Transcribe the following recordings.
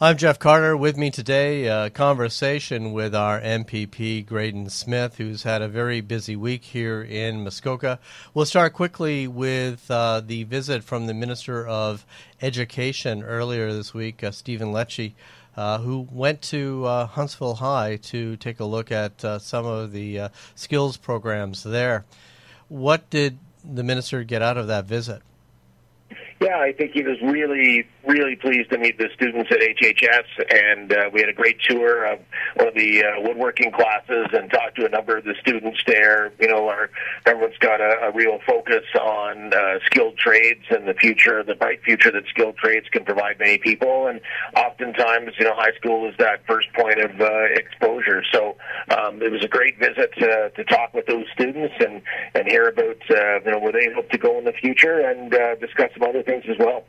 I'm Jeff Carter. With me today, a conversation with our MPP, Graydon Smith, who's had a very busy week here in Muskoka. We'll start quickly with uh, the visit from the Minister of Education earlier this week, uh, Stephen Lecce, uh, who went to uh, Huntsville High to take a look at uh, some of the uh, skills programs there. What did the minister get out of that visit? Yeah, I think he was really, really pleased to meet the students at HHS, and uh, we had a great tour of one of the uh, woodworking classes and talked to a number of the students there. You know, our government's got a, a real focus on uh, skilled trades and the future, the bright future that skilled trades can provide many people, and oftentimes, you know, high school is that first point of uh, exposure. So um, it was a great visit to, to talk with those students and and hear about uh, you know where they hope to go in the future and uh, discuss some other things as well.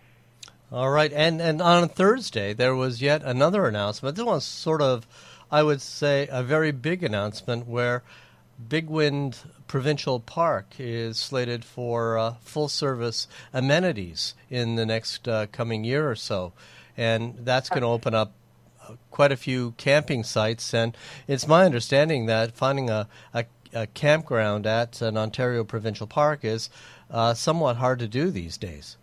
All right, and and on Thursday there was yet another announcement. This was sort of, I would say, a very big announcement where Bigwind Provincial Park is slated for uh, full service amenities in the next uh, coming year or so, and that's going to open up uh, quite a few camping sites. And it's my understanding that finding a, a, a campground at an Ontario Provincial Park is uh, somewhat hard to do these days.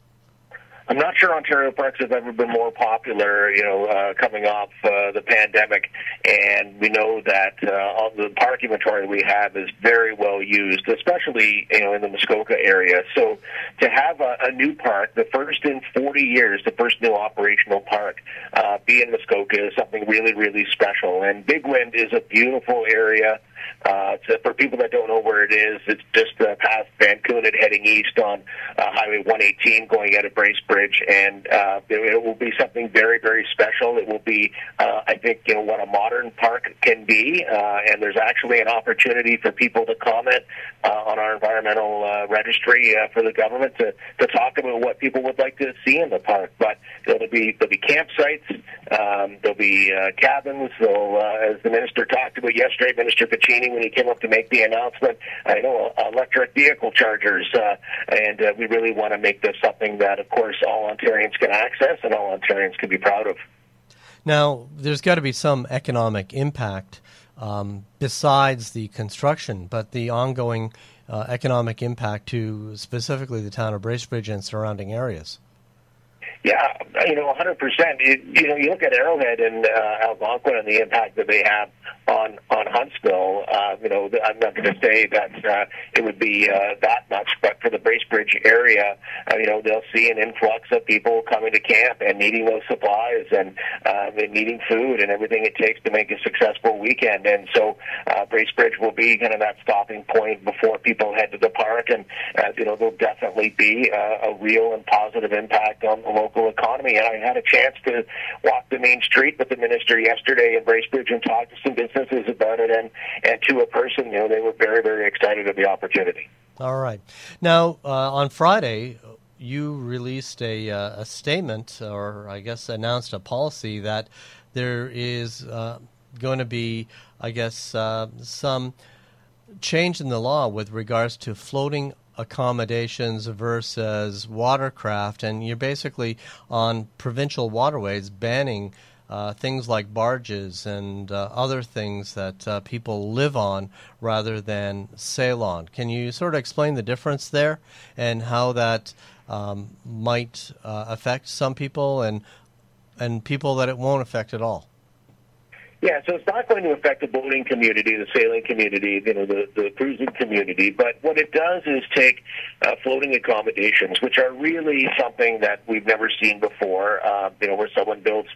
I'm not sure Ontario parks have ever been more popular, you know, uh, coming off uh, the pandemic. And we know that uh, the park inventory we have is very well used, especially, you know, in the Muskoka area. So to have a, a new park, the first in 40 years, the first new operational park, uh, be in Muskoka is something really, really special. And Bigwind is a beautiful area. Uh, to, for people that don't know where it is, it's just uh, past Vankoughnet heading east on uh, Highway 118 going out of Bracebridge, and uh, it, it will be something very, very special. It will be, uh, I think, you know, what a modern park can be, uh, and there's actually an opportunity for people to comment uh, on our environmental uh, registry uh, for the government to, to talk about what people would like to see in the park. But there'll be there'll be campsites, um, there'll be uh, cabins. Uh, as the minister talked about yesterday, Minister Piccini when he came up to make the announcement. I know uh, electric vehicle chargers, uh, and uh, we really want to make this something that, of course, all Ontarians can access and all Ontarians can be proud of. Now, there's got to be some economic impact um, besides the construction, but the ongoing uh, economic impact to specifically the town of Bracebridge and surrounding areas. Yeah, you know, 100%. It, you know, you look at Arrowhead and uh, Algonquin and the impact that they have on on Huntsville. Uh, you know, I'm not going to say that uh, it would be uh, that much, but for the Bracebridge area, uh, you know, they'll see an influx of people coming to camp and needing those supplies and, uh, and needing food and everything it takes to make a successful weekend. And so, uh, Bracebridge will be kind of that stopping point before people head to the park, and uh, you know, there'll definitely be uh, a real and positive impact on the local economy. And I had a chance to walk the main street with the minister yesterday in Bracebridge and talk to some businesses about it, and and to a person, you know, they were very very excited of the opportunity. All right. Now uh, on Friday. You released a, uh, a statement, or I guess announced a policy that there is uh, going to be, I guess, uh, some change in the law with regards to floating accommodations versus watercraft, and you're basically on provincial waterways banning uh, things like barges and uh, other things that uh, people live on rather than sail on. Can you sort of explain the difference there and how that um, might uh, affect some people and and people that it won't affect at all? Yeah, so it's not going to affect the boating community, the sailing community, you know, the, the cruising community. But what it does is take uh, floating accommodations, which are really something that we've never seen before. Uh, you know, where someone builds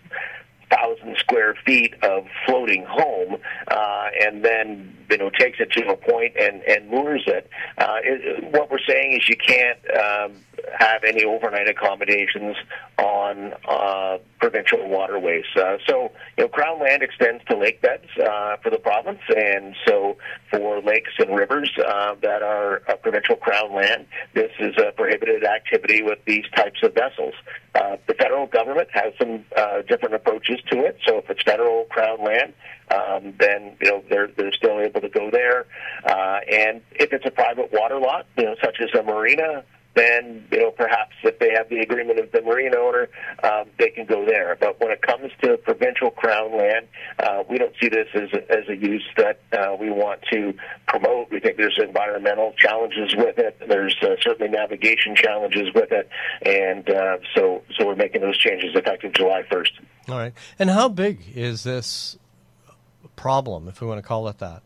thousand square feet of floating home, uh, and then you know takes it to a point and and moors it. Uh, it what we're saying is you can't um, have any overnight accommodations on uh, provincial waterways. Uh, so you know, Crown land extends to lake beds uh, for the province, and so for lakes and rivers uh, that are uh, provincial Crown land, this is a prohibited activity with these types of vessels. Uh, the federal government has some different approaches to it. So if it's federal crown land, um, then you know they're they're still able to go there. And if it's a private water lot, you know, such as a marina, then you know perhaps if they have the agreement of the marine owner, um, they can go there. But when it comes to provincial crown land, uh, we don't see this as a, as a use that uh, we want to promote. We think there's environmental challenges with it. There's uh, certainly navigation challenges with it, and uh, so so we're making those changes effective July 1st. All right. And how big is this problem, if we want to call it that?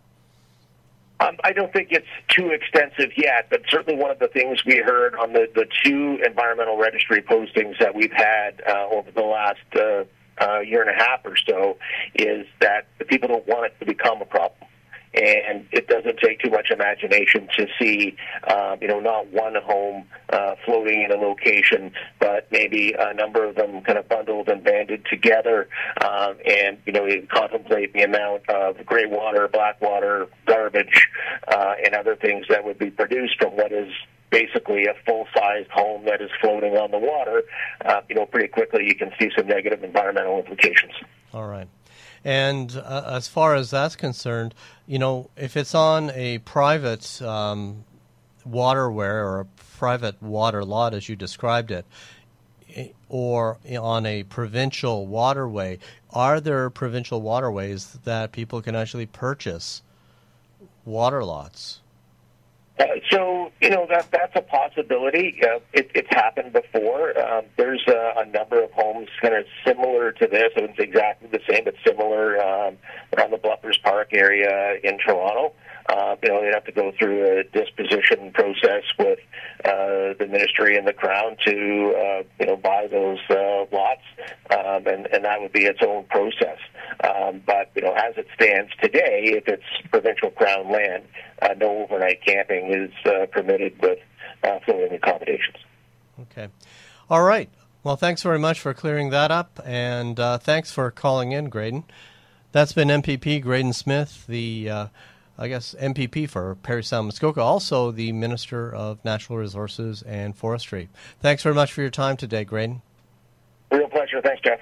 Um, I don't think it's too extensive yet, but certainly one of the things we heard on the, the two environmental registry postings that we've had uh, over the last uh, uh, year and a half or so is that the people don't want it to become a problem and it doesn't take too much imagination to see, uh, you know, not one home uh, floating in a location, but maybe a number of them kind of bundled and banded together, um, and you know, you contemplate the amount of gray water, black water, garbage, uh, and other things that would be produced from what is basically a full-sized home that is floating on the water, uh, you know, pretty quickly you can see some negative environmental implications. All right. And uh, as far as that's concerned, you know, if it's on a private um, waterway or a private water lot, as you described it, or on a provincial waterway, are there provincial waterways that people can actually purchase water lots? Uh, so you know that that's a possibility. Uh, it, it's happened before. Um, there's a, a number of homes kind of similar to this. It's exactly the same, but similar um, around the Bluffers Park area in Toronto. You know, they'd have to go through a disposition process with uh, the ministry and the crown to uh, you know buy those uh, lots, um, and and that would be its own process. Um, but you know, as it stands today, if it's provincial crown land, uh, no overnight camping is uh, permitted with uh, floating accommodations. Okay, all right. Well, thanks very much for clearing that up, and uh, thanks for calling in, Graydon. That's been MPP Graydon Smith, the uh, I guess MPP for Parry Sound Muskoka, also the Minister of Natural Resources and Forestry. Thanks very much for your time today, Graydon. Real pleasure. Thanks, Jeff.